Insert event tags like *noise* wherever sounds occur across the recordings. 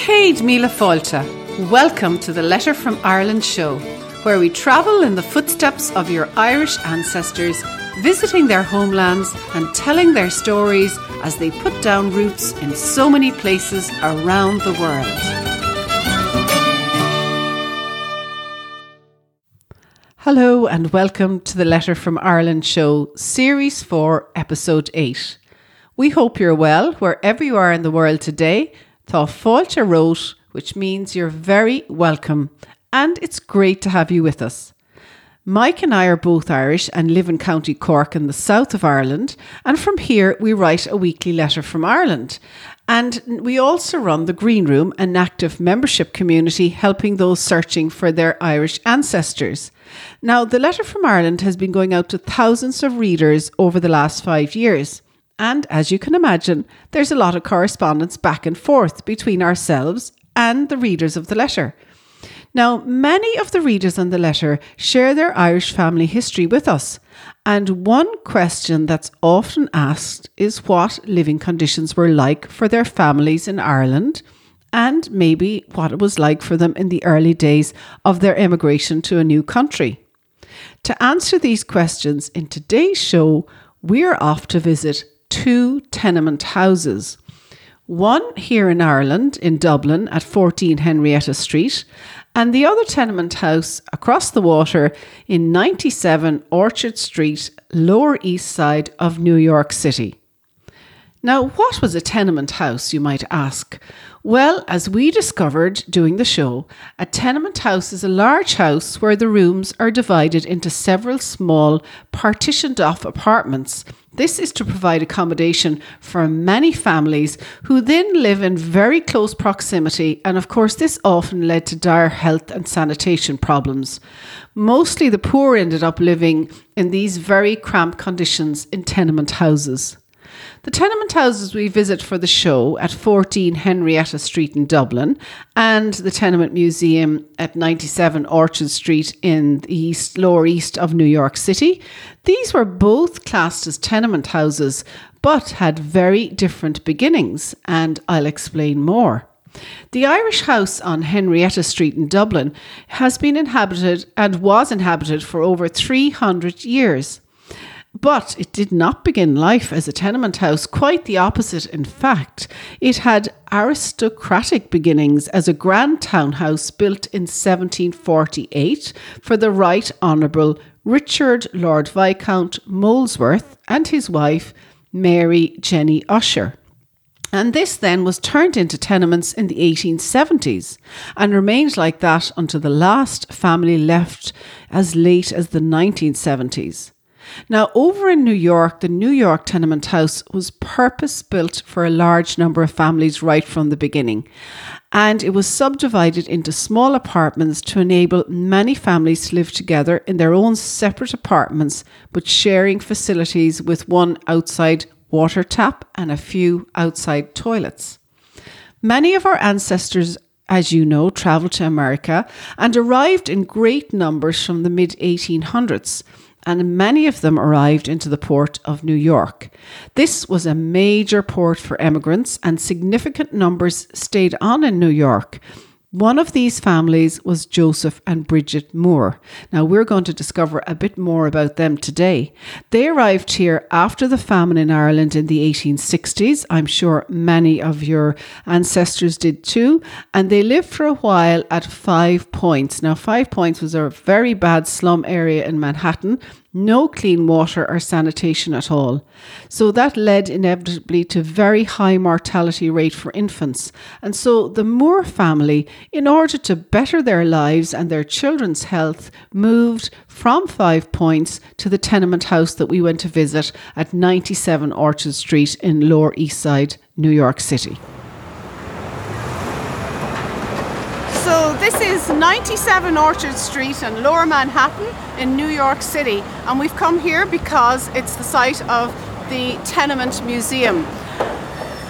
Céad Míle. Welcome to the Letter from Ireland show, where we travel in the footsteps of your Irish ancestors, visiting their homelands and telling their stories as they put down roots in so many places around the world. Hello and welcome to the Letter from Ireland show, Series 4, Episode 8. We hope you're well wherever you are in the world today Tá fáilte romhat, which means you're very welcome, and it's great to have you with us. Mike and I are both Irish and live in County Cork in the south of Ireland, and from here we write a weekly letter from Ireland. And we also run the Green Room, an active membership community helping those searching for their Irish ancestors. Now, the letter from Ireland has been going out to thousands of readers over the last five years. And as you can imagine, there's a lot of correspondence back and forth between ourselves and the readers of the letter. Now, many of the readers on the letter share their Irish family history with us. And one question that's often asked is what living conditions were like for their families in Ireland and maybe what it was like for them in the early days of their emigration to a new country. To answer these questions in today's show, we're off to visit two tenement houses. One here in Ireland, in Dublin, at 14 Henrietta Street, and the other tenement house across the water in 97 Orchard Street, Lower East Side of New York City. Now, what was a tenement house, you might ask? Well, as we discovered doing the show, a tenement house is a large house where the rooms are divided into several small, partitioned off apartments this is to provide accommodation for many families who then live in very close proximity, and of course, this often led to dire health and sanitation problems. Mostly the poor ended up living in these very cramped conditions in tenement houses. The tenement houses we visit for the show at 14 Henrietta Street in Dublin and the Tenement Museum at 97 Orchard Street in the east, lower east of New York City. These were both classed as tenement houses but had very different beginnings, and I'll explain more. The Irish house on Henrietta Street in Dublin has been inhabited and was inhabited for over 300 years. But it did not begin life as a tenement house, quite the opposite, in fact. It had aristocratic beginnings as a grand townhouse built in 1748 for the Right Honourable Richard Lord Viscount Molesworth and his wife, Mary Jenny Usher. And this then was turned into tenements in the 1870s and remained like that until the last family left as late as the 1970s. Now, over in New York, the New York tenement house was purpose built for a large number of families right from the beginning. And it was subdivided into small apartments to enable many families to live together in their own separate apartments, but sharing facilities with one outside water tap and a few outside toilets. Many of our ancestors as you know, travelled to America and arrived in great numbers from the mid 1800s and many of them arrived into the port of New York. This was a major port for emigrants, and significant numbers stayed on in New York. One of these families was Joseph and Bridget Moore. Now, we're going to discover a bit more about them today. They arrived here after the famine in Ireland in the 1860s. I'm sure many of your ancestors did too. And they lived for a while at Five Points. Now, Five Points was a very bad slum area in Manhattan no clean water or sanitation at all. So that led inevitably to very high mortality rate for infants. And so the Moore family, in order to better their lives and their children's health, moved from Five Points to the tenement house that we went to visit at 97 Orchard Street in Lower East Side, New York City. So this is 97 Orchard Street in Lower Manhattan in New York City and we've come here because it's the site of the Tenement Museum.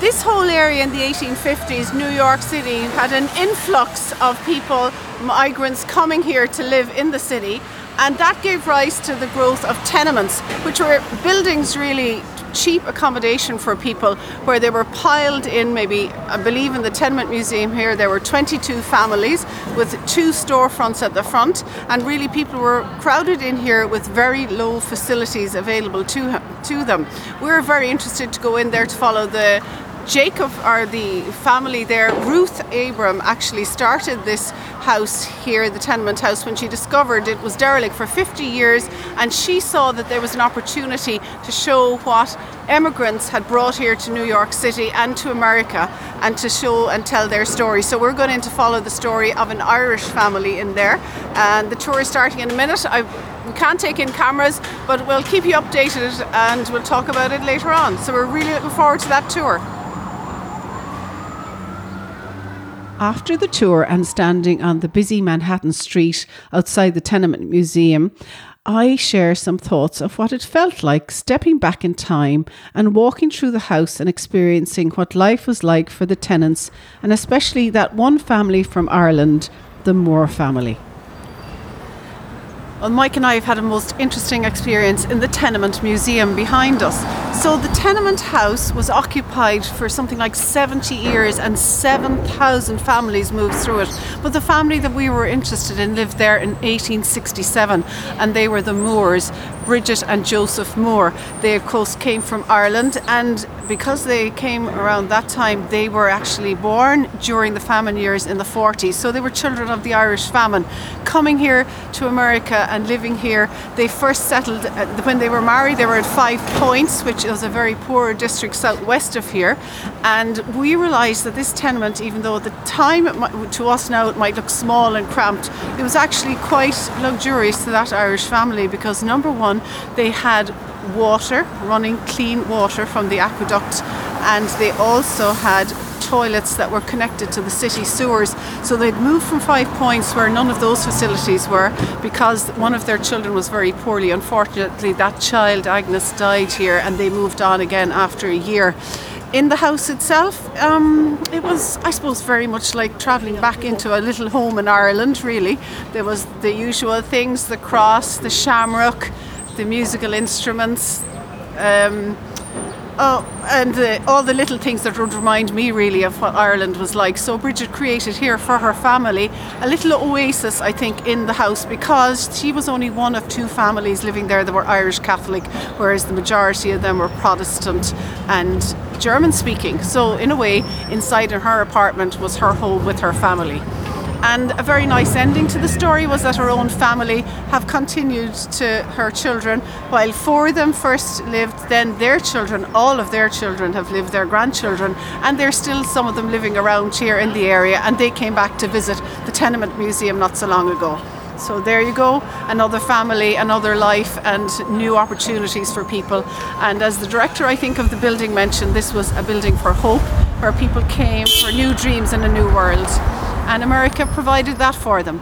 This whole area in the 1850s, New York City, had an influx of people, migrants coming here to live in the city and that gave rise to the growth of tenements, which were buildings really cheap accommodation for people where they were piled in maybe I believe in the tenement museum here there were 22 families with two storefronts at the front and really people were crowded in here with very low facilities available to to them. we're very interested to go in there to follow the Jacob, or the family there, Ruth Abram, actually started this house here, the tenement house, when she discovered it was derelict for 50 years and she saw that there was an opportunity to show what emigrants had brought here to New York City and to America and to show and tell their story. So we're going to follow the story of an Irish family in there and the tour is starting in a minute. I, we can't take in cameras, but we'll keep you updated and we'll talk about it later on. So we're really looking forward to that tour. After the tour and standing on the busy Manhattan street outside the Tenement Museum, I share some thoughts of what it felt like stepping back in time and walking through the house and experiencing what life was like for the tenants, and especially that one family from Ireland, the Moore family. Well, Mike and I have had a most interesting experience in the tenement museum behind us. So, the tenement house was occupied for something like 70 years and 7,000 families moved through it. But the family that we were interested in lived there in 1867 and they were the Moores, Bridget and Joseph Moore. They, of course, came from Ireland and because they came around that time, they were actually born during the famine years in the 40s. So, they were children of the Irish famine. Coming here to America and living here. They first settled uh, when they were married. They were at Five Points, which is a very poor district southwest of here, and we realised that this tenement, even though at the time might, to us now it might look small and cramped, it was actually quite luxurious to that Irish family because number one, they had water, running clean water from the aqueduct, and they also had toilets that were connected to the city sewers. So they'd moved from Five Points where none of those facilities were because one of their children was very poorly. Unfortunately, that child, Agnes, died here and they moved on again after a year in the house itself, um, it was, I suppose, very much like travelling back into a little home in Ireland, really. There was the usual things the cross, the shamrock, the musical instruments. Um, Oh, and uh, all the little things that would remind me really of what Ireland was like. So Bridget created here for her family a little oasis, I think, in the house because she was only one of two families living there that were Irish Catholic, whereas the majority of them were Protestant and German speaking. So, in a way, inside in her apartment was her home with her family. And a very nice ending to the story was that her own family have continued to her children, while four of them first lived, then their children, all of their children have lived, their grandchildren, and there's still some of them living around here in the area, and they came back to visit the Tenement Museum not so long ago. So there you go, another family, another life, and new opportunities for people. And as the director, I think, of the building mentioned, this was a building for hope, where people came for new dreams and a new world and America provided that for them.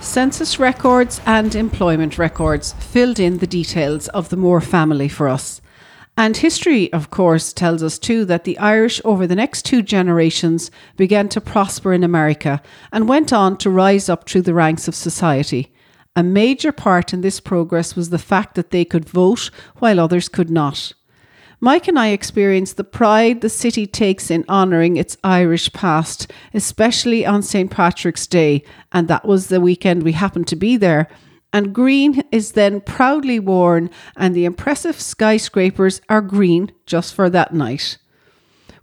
Census records and employment records filled in the details of the Moore family for us. And history, of course, tells us too that the Irish over the next two generations began to prosper in America and went on to rise up through the ranks of society. A major part in this progress was the fact that they could vote while others could not. Mike and I experienced the pride the city takes in honouring its Irish past, especially on St. Patrick's Day, and that was the weekend we happened to be there. And green is then proudly worn, and the impressive skyscrapers are green just for that night.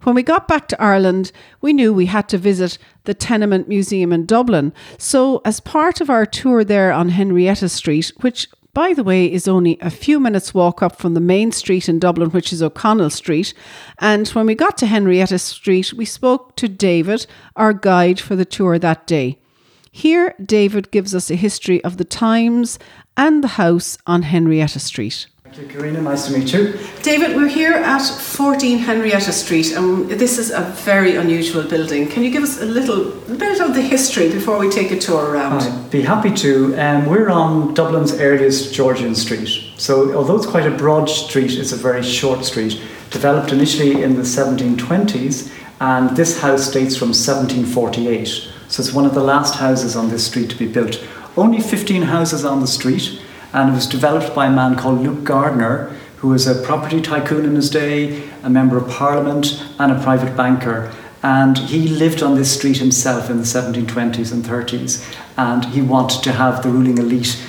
When we got back to Ireland, we knew we had to visit the Tenement Museum in Dublin. So, as part of our tour there on Henrietta Street, which by the way, is only a few minutes' walk up from the main street in Dublin, which is O'Connell Street. And when we got to Henrietta Street, we spoke to David, our guide for the tour that day. Here, David gives us a history of the times and the house on Henrietta Street. Thank you, Karina. Nice to meet you. David, we're here at 14 Henrietta Street, and this is a very unusual building. Can you give us a little bit of the history before we take a tour around? I'd be happy to. Um, we're on Dublin's earliest Georgian street. So, although it's quite a broad street, it's a very short street. Developed initially in the 1720s, and this house dates from 1748. So, it's one of the last houses on this street to be built. Only 15 houses on the street and it was developed by a man called Luke Gardiner, who was a property tycoon in his day, a member of parliament, and a private banker. And he lived on this street himself in the 1720s and 30s, and he wanted to have the ruling elite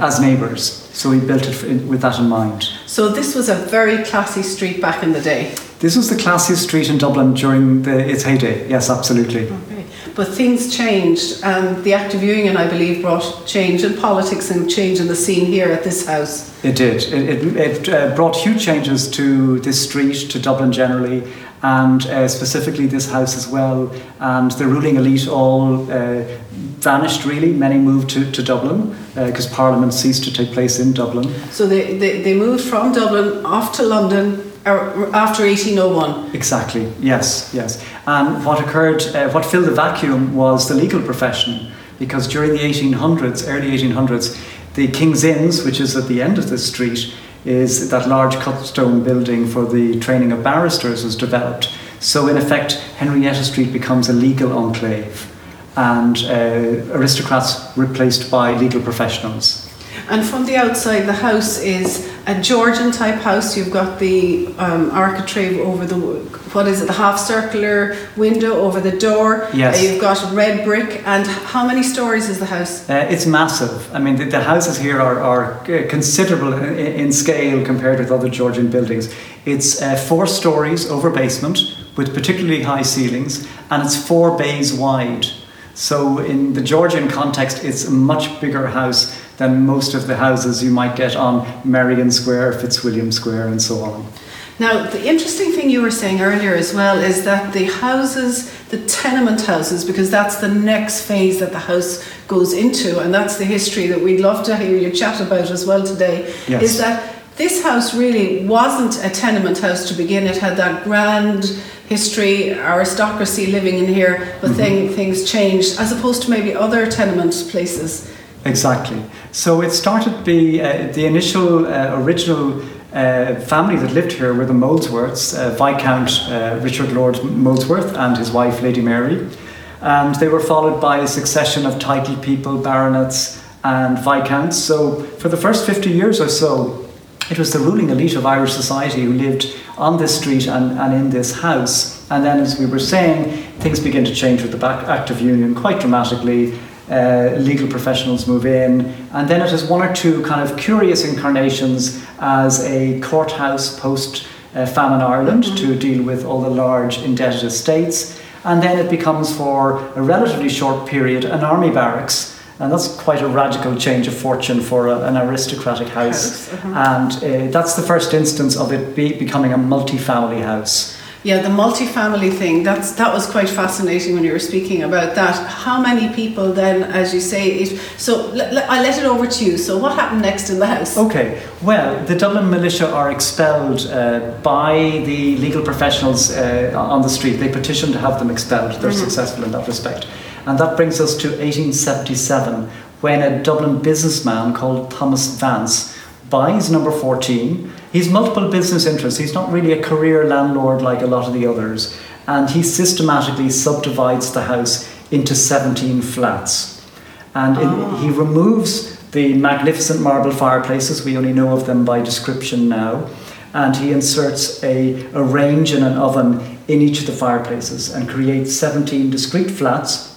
as neighbours. So he built it with that in mind. So this was a very classy street back in the day. This was the classiest street in Dublin during the, its heyday. Yes, absolutely. Okay. But things changed, and the Act of Union, I believe, brought change in politics and change in the scene here at this house. It did. It, it, it uh, brought huge changes to this street, to Dublin generally, and uh, specifically this house as well. And the ruling elite all uh, vanished really. Many moved to, to Dublin because uh, Parliament ceased to take place in Dublin. So they, they, they moved from Dublin off to London after 1801. Exactly, yes, yes. And what occurred, uh, what filled the vacuum was the legal profession because during the 1800s, early 1800s, the King's Inns, which is at the end of this street, is that large cut stone building for the training of barristers was developed. So in effect, Henrietta Street becomes a legal enclave and uh, aristocrats replaced by legal professionals. And from the outside, the house is a Georgian type house. You've got the um, architrave over the what is it, the half circular window over the door. Yes. Uh, you've got red brick. And how many stories is the house? Uh, it's massive. I mean, the, the houses here are, are uh, considerable in, in, scale compared with other Georgian buildings. It's uh, four stories over basement with particularly high ceilings, and it's four bays wide. So, in the Georgian context, it's a much bigger house than most of the houses you might get on Merrion Square, Fitzwilliam Square, and so on. Now, the interesting thing you were saying earlier as well is that the houses, the tenement houses, because that's the next phase that the house goes into, and that's the history that we'd love to hear you chat about as well today, yes. is that this house really wasn't a tenement house to begin. It had that grand history, aristocracy living in here, but mm-hmm. thing, things changed as opposed to maybe other tenement places. Exactly. So it started be uh, the initial uh, original uh, family that lived here were the Molesworths, uh, Viscount uh, Richard Lord Molesworth and his wife Lady Mary, and they were followed by a succession of titled people, baronets and viscounts. So for the first fifty years or so, it was the ruling elite of Irish society who lived on this street and, and in this house. And then, as we were saying, things begin to change with the Act of Union quite dramatically. Uh, legal professionals move in, and then it has one or two kind of curious incarnations as a courthouse post uh, famine Ireland mm-hmm. to deal with all the large indebted estates. And then it becomes, for a relatively short period, an army barracks and that's quite a radical change of fortune for a, an aristocratic house. house uh-huh. And uh, that's the first instance of it be, becoming a multi-family house. Yeah, the multi-family thing, that's, that was quite fascinating when you were speaking about that. How many people then, as you say, it, so l- l- I let it over to you. So what happened next in the house? Okay, well, the Dublin militia are expelled uh, by the legal professionals uh, on the street. They petition to have them expelled. They're mm-hmm. successful in that respect. And that brings us to 1877 when a Dublin businessman called Thomas Vance buys number 14. He's multiple business interests. He's not really a career landlord like a lot of the others. And he systematically subdivides the house into 17 flats. And oh. he removes the magnificent marble fireplaces. We only know of them by description now. And he inserts a, a range and an oven in each of the fireplaces and creates 17 discrete flats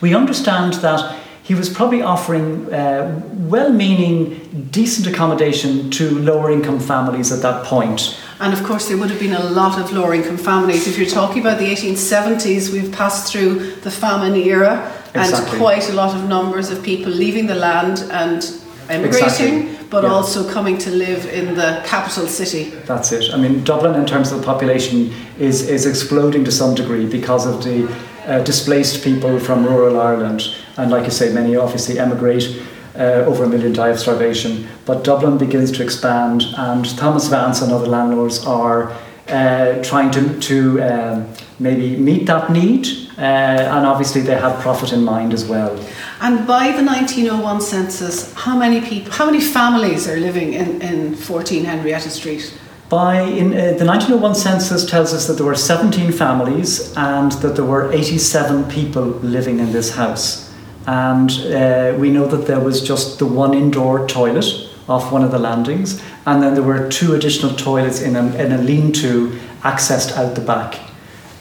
we understand that he was probably offering uh, well meaning, decent accommodation to lower income families at that point. And of course, there would have been a lot of lower income families. If you're talking about the 1870s, we've passed through the famine era exactly. and quite a lot of numbers of people leaving the land and emigrating. Exactly. But yeah. also coming to live in the capital city. That's it. I mean, Dublin, in terms of the population, is, is exploding to some degree because of the uh, displaced people from rural Ireland. And like you say, many obviously emigrate. Uh, over a million die of starvation. But Dublin begins to expand, and Thomas Vance and other landlords are uh, trying to, to um, maybe meet that need, uh, and obviously they have profit in mind as well. And by the 1901 census, how many people, how many families are living in, in 14 Henrietta Street? By in, uh, the 1901 census tells us that there were 17 families and that there were 87 people living in this house. And uh, we know that there was just the one indoor toilet off one of the landings, and then there were two additional toilets in a, in a lean to accessed out the back.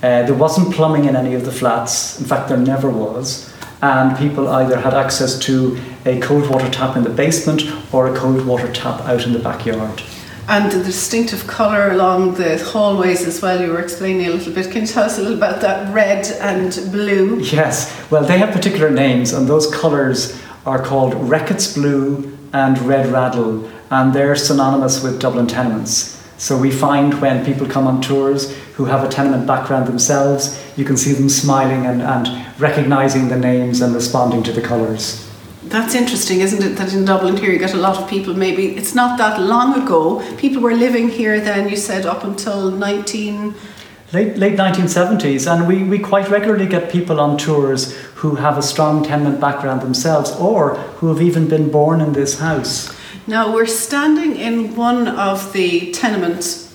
Uh, there wasn't plumbing in any of the flats, in fact, there never was. And people either had access to a cold water tap in the basement or a cold water tap out in the backyard. And the distinctive colour along the hallways as well, you were explaining a little bit. Can you tell us a little about that red and blue? Yes, well, they have particular names, and those colours are called Reckitt's Blue and Red Raddle, and they're synonymous with Dublin tenements. So we find when people come on tours who have a tenement background themselves, you can see them smiling and, and recognising the names and responding to the colours. That's interesting, isn't it? That in Dublin here you get a lot of people. Maybe it's not that long ago. People were living here then. You said up until nineteen. Late, late 1970s, and we, we quite regularly get people on tours who have a strong tenement background themselves or who have even been born in this house. Now we're standing in one of the tenement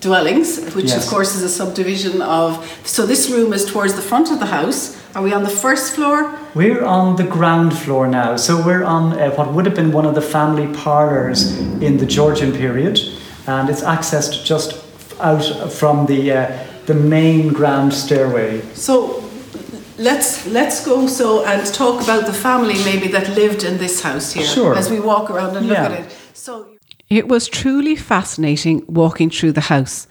dwellings, which Yes. of course is a subdivision of. So this room is towards the front of the house. Are we on the first floor? We're on the ground floor now, so we're on uh, what would have been one of the family parlours in the Georgian period, and it's accessed just out from the uh, the main grand stairway. So let's let's go so and talk about the family maybe that lived in this house here Sure. as we walk around and look Yeah. at it. So It was truly fascinating walking through the house.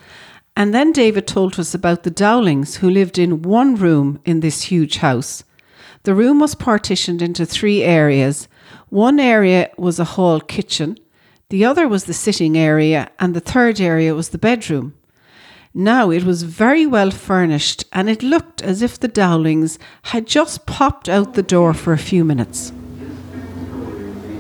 And then David told us about the Dowlings who lived in one room in this huge house. The room was partitioned into three areas. One area was a hall kitchen, the other was the sitting area, and the third area was the bedroom. Now it was very well furnished, and it looked as if the Dowlings had just popped out the door for a few minutes.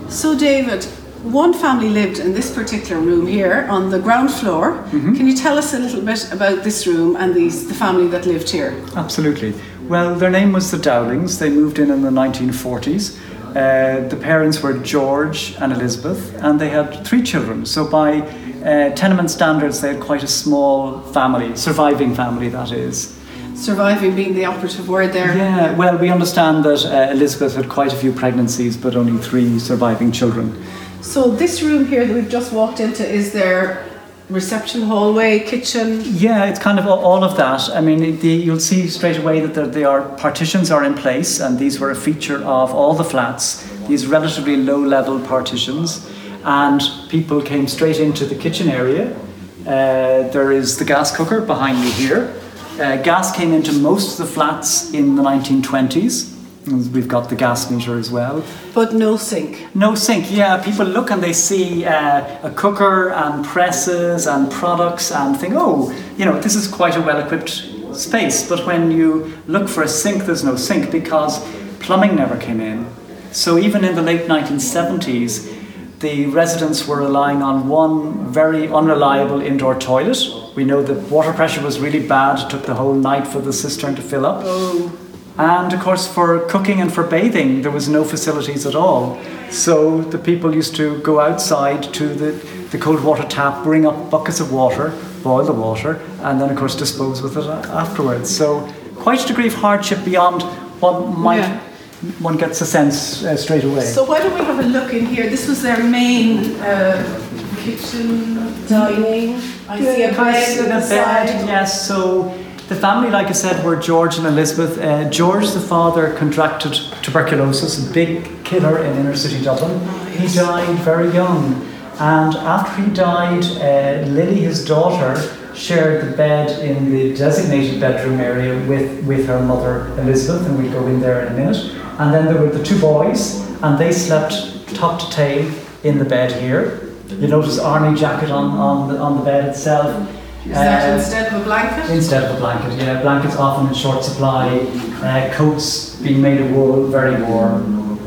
So, David, one family lived in this particular room here on the ground floor. Can you tell us a little bit about this room and these, the family that lived here? Absolutely. Well, their name was the Dowlings. They moved in in the 1940s. Uh, the parents were George and Elizabeth, and they had three children. So, by uh, tenement standards, they had quite a small family, surviving family, that is. Surviving being the operative word there. Yeah, well, we understand that uh, Elizabeth had quite a few pregnancies, but only three surviving children. So, this room here that we've just walked into is their reception hallway, kitchen. Yeah, it's kind of all- of that. I mean, the, you'll see straight away that there, they are partitions are in place, and these were a feature of all the flats. These relatively low-level partitions, and people came straight into the kitchen area. Uh, there is the gas cooker behind me here. Uh, gas came into most of the flats in the 1920s. We've got the gas meter as well. But no sink. No sink, yeah. People look and they see uh, a cooker and presses and products and think, oh, you know, this is quite a well equipped space. But when you look for a sink, there's no sink because plumbing never came in. So even in the late 1970s, the residents were relying on one very unreliable indoor toilet. We know that water pressure was really bad, it took the whole night for the cistern to fill up. And of course, for cooking and for bathing, there was no facilities at all. So the people used to go outside to the, the cold water tap, bring up buckets of water, boil the water, and then, of course, dispose with it afterwards. So quite a degree of hardship beyond what might Yeah. one gets a sense uh, straight away. So, why don't we have a look in here? This was their main uh, kitchen, dining. I see a bed in a bed. Yes, so the family, like I said, were George and Elizabeth. Uh, George, the father, contracted tuberculosis, a big killer in inner city Dublin. He died very young, and after he died, uh, Lily, his daughter, shared the bed in the designated bedroom area with, with her mother Elizabeth, and we'll go in there in a minute. And then there were the two boys, and they slept top to tail in the bed here. You notice army jacket on, on, the, on the bed itself. Is that Uh, instead of a blanket? Instead of a blanket, yeah. Blankets often in short supply. Uh, coats being made of wool, very warm.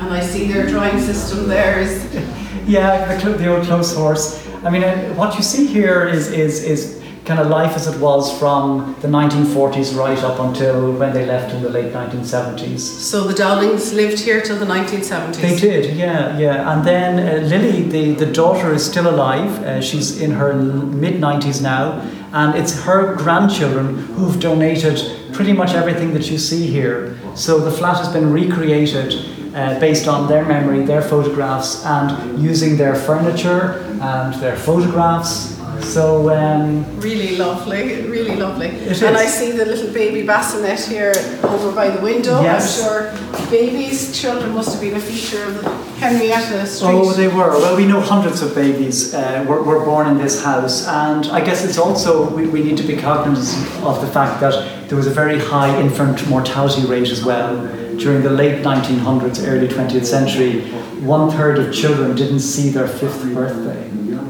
And I see their drying system there is. *laughs* Yeah, the, the old clothes horse. I mean, uh, what you see here is, is, is kind of life as it was from the 1940s right up until when they left in the late 1970s. So the Dowlings lived here till the 1970s. They did, yeah, yeah. And then uh, Lily, the, the daughter, is still alive. Uh, she's in her mid 90s now. And it's her grandchildren who've donated pretty much everything that you see here. So the flat has been recreated uh, based on their memory, their photographs, and using their furniture and their photographs. So um, really lovely, really lovely. And is. I see the little baby bassinet here over by the window. Yes. I'm sure babies, children must have been a feature of Henrietta Street. Oh, they were. Well, we know hundreds of babies uh, were, were born in this house, and I guess it's also we, we need to be cognizant of the fact that there was a very high infant mortality rate as well during the late 1900s, early 20th century. One third of children didn't see their fifth birthday.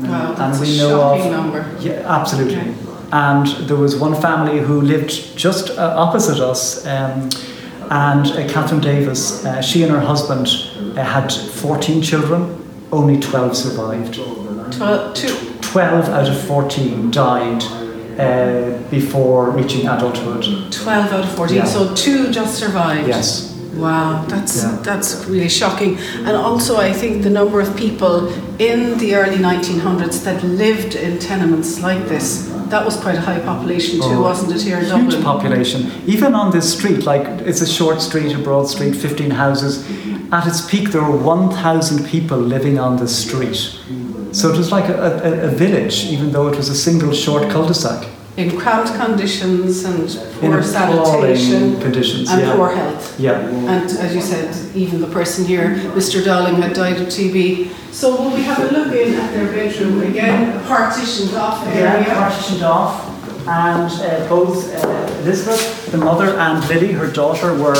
wow, that's and a we know shocking of number. yeah, absolutely. And there was one family who lived just uh, opposite us, um, and uh, Catherine Davis. Uh, she and her husband uh, had 14 children. Only 12 survived. Twelve, two. 12 out of 14 died uh, before reaching adulthood. 12 out of 14, Yeah. so two just survived. Yes. Wow, that's Yeah. that's really shocking. And also, I think the number of people in the early 1900s that lived in tenements like this, that was quite a high population too, Oh, wasn't it, here in Huge Dublin? population. Even on this street, like it's a short street, a broad street, 15 houses. At its peak, there were 1,000 people living on this street. So it was like a, a, a village, even though it was a single short cul-de-sac. In cramped conditions and poor appalling sanitation conditions. and yeah. poor health. Yeah. And as you said, even the person here, Mr. Darling, had died of TB. So will we have a look in at their bedroom again, a partitioned off Yeah, partitioned off. And uh, both uh, Elizabeth, the mother, and Lily, her daughter, were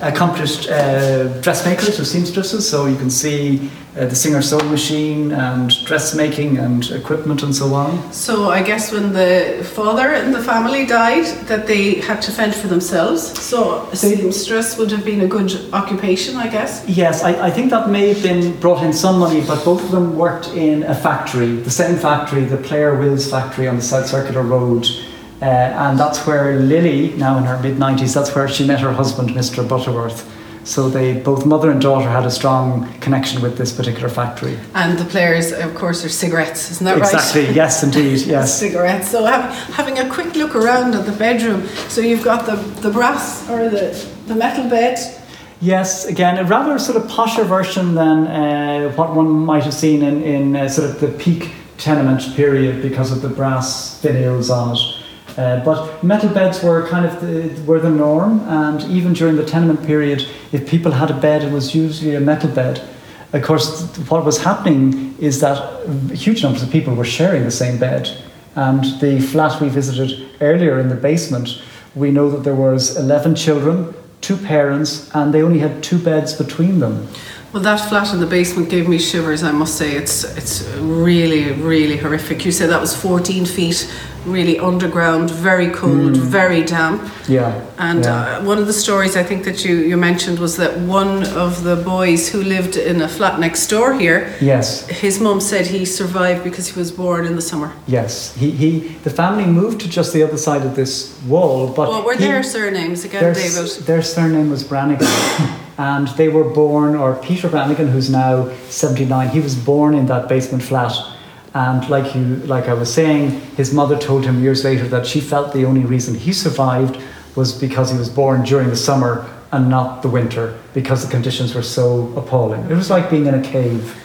accomplished uh, dressmakers or seamstresses. So you can see uh, the Singer sewing machine and dressmaking and equipment and so on. So I guess when the father and the family died, that they had to fend for themselves. So a seamstress would have been a good occupation, I guess. Yes, I, I think that may have been brought in some money, but both of them worked in a factory, the same factory, the Player Wills factory on the South Circular Road. Uh, and that's where Lily, now in her mid 90s, that's where she met her husband, Mr. Butterworth. So they, both mother and daughter, had a strong connection with this particular factory. And the players, of course, are cigarettes, isn't that exactly, right? Exactly. Yes, indeed, *laughs* yes. Cigarettes. So have, having a quick look around at the bedroom. So you've got the, the brass or the, the metal bed. Yes, again, a rather sort of posher version than uh, what one might have seen in, in uh, sort of the peak tenement period because of the brass finials on it. Uh, but metal beds were kind of the, were the norm, and even during the tenement period, if people had a bed, it was usually a metal bed. Of course, what was happening is that huge numbers of people were sharing the same bed. And the flat we visited earlier in the basement, we know that there was 11 children, two parents, and they only had two beds between them. Well, that flat in the basement gave me shivers. I must say, it's it's really really horrific. You said that was 14 feet, really underground, very cold, very damp. Yeah. And yeah. uh, one of the stories I think that you, you mentioned was that one of the boys who lived in a flat next door here, yes, his mum said he survived because he was born in the summer. yes. He, he, the family moved to just the other side of this wall, but What were he- their surnames again, their, David? their surname was Brannigan. *coughs* and they were born, or Peter Brannigan, who's now 79, he was born in that basement flat. And like you, like I was saying, his mother told him years later that she felt the only reason he survived was because he was born during the summer and not the winter, because the conditions were so appalling. It was like being in a cave.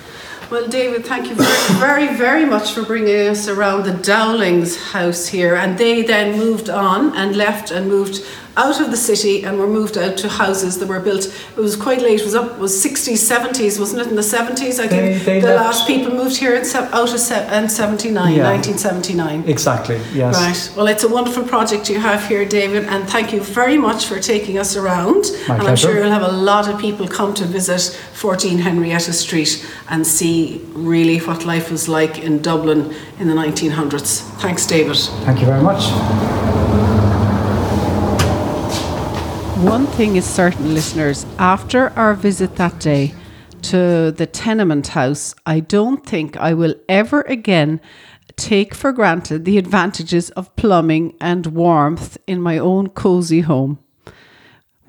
Well, David, thank you very, very, very much for bringing us around the Dowlings house here. And they then moved on and left and moved out of the city and were moved out to houses that were built. It was quite late. It was up. It was 60s, 70s, wasn't it? In the 70s, I think They- they the last people moved here in out of se- in 79, Yeah. 1979. Exactly, yes. Right. Well, it's a wonderful project you have here, David, and thank you very much for taking us around. My and I'm sure you'll have a lot of people come to visit 14 Henrietta Street and see really what life was like in Dublin in the 1900s. Thanks, David. Thank you very much. One thing is certain, listeners, after our visit that day to the tenement house, I don't think I will ever again take for granted the advantages of plumbing and warmth in my own cosy home.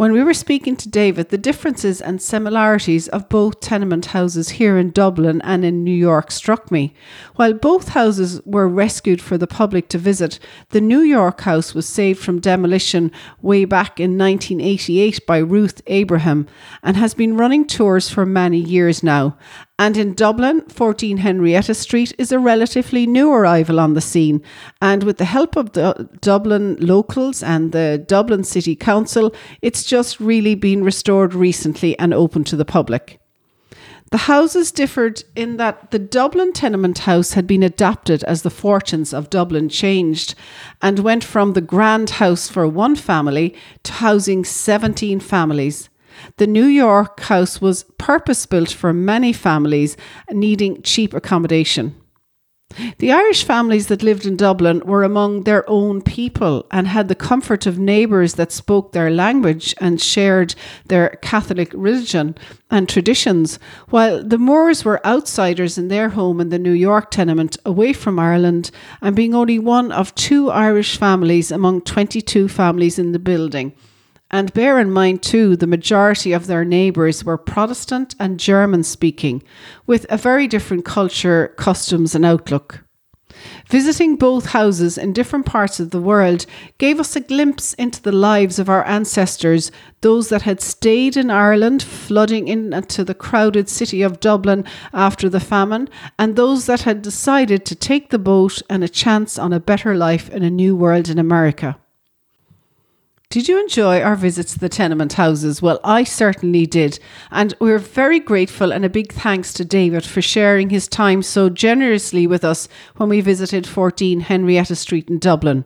When we were speaking to David, the differences and similarities of both tenement houses here in Dublin and in New York struck me. While both houses were rescued for the public to visit, the New York house was saved from demolition way back in 1988 by Ruth Abraham and has been running tours for many years now. And in Dublin, 14 Henrietta Street is a relatively new arrival on the scene. And with the help of the Dublin locals and the Dublin City Council, it's just really been restored recently and open to the public. The houses differed in that the Dublin tenement house had been adapted as the fortunes of Dublin changed and went from the grand house for one family to housing 17 families. The New York house was purpose built for many families needing cheap accommodation. The Irish families that lived in Dublin were among their own people and had the comfort of neighbours that spoke their language and shared their Catholic religion and traditions, while the Moores were outsiders in their home in the New York tenement away from Ireland and being only one of two Irish families among 22 families in the building. And bear in mind, too, the majority of their neighbours were Protestant and German speaking, with a very different culture, customs, and outlook. Visiting both houses in different parts of the world gave us a glimpse into the lives of our ancestors, those that had stayed in Ireland, flooding into the crowded city of Dublin after the famine, and those that had decided to take the boat and a chance on a better life in a new world in America. Did you enjoy our visits to the tenement houses? Well, I certainly did. And we're very grateful and a big thanks to David for sharing his time so generously with us when we visited 14 Henrietta Street in Dublin.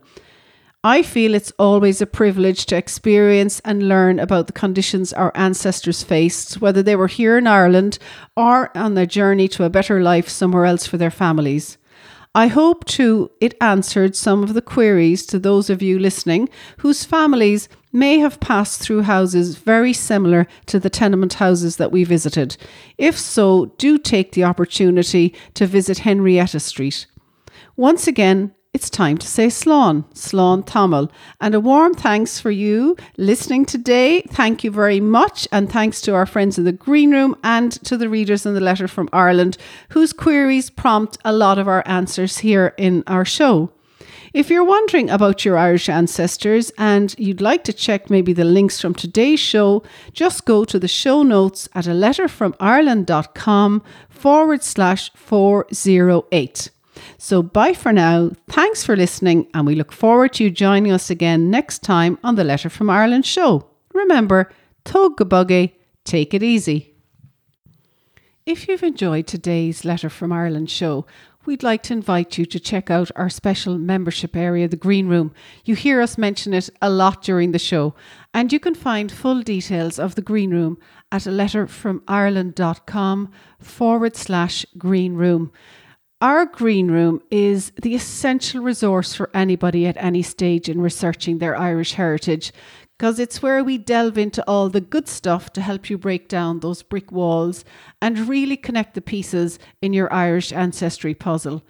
I feel it's always a privilege to experience and learn about the conditions our ancestors faced, whether they were here in Ireland or on their journey to a better life somewhere else for their families. I hope too it answered some of the queries to those of you listening whose families may have passed through houses very similar to the tenement houses that we visited. If so, do take the opportunity to visit Henrietta Street. Once again, it's time to say Slán, Slán Tamil. And a warm thanks for you listening today. Thank you very much. And thanks to our friends in the green room and to the readers in the letter from Ireland, whose queries prompt a lot of our answers here in our show. If you're wondering about your Irish ancestors and you'd like to check maybe the links from today's show, just go to the show notes at a letterfromireland.com forward slash 408. So bye for now. Thanks for listening, and we look forward to you joining us again next time on the Letter from Ireland show. Remember, tug buggy, take it easy. If you've enjoyed today's Letter from Ireland show, we'd like to invite you to check out our special membership area, the Green Room. You hear us mention it a lot during the show, and you can find full details of the Green Room at a letterfromireland.com forward slash green room. Our green room is the essential resource for anybody at any stage in researching their Irish heritage because it's where we delve into all the good stuff to help you break down those brick walls and really connect the pieces in your Irish ancestry puzzle.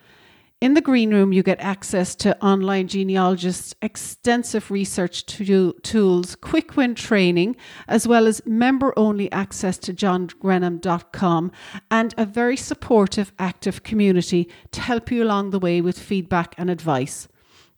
In the green room, you get access to online genealogists' extensive research to- tools, quick win training, as well as member only access to johngrenham.com and a very supportive, active community to help you along the way with feedback and advice.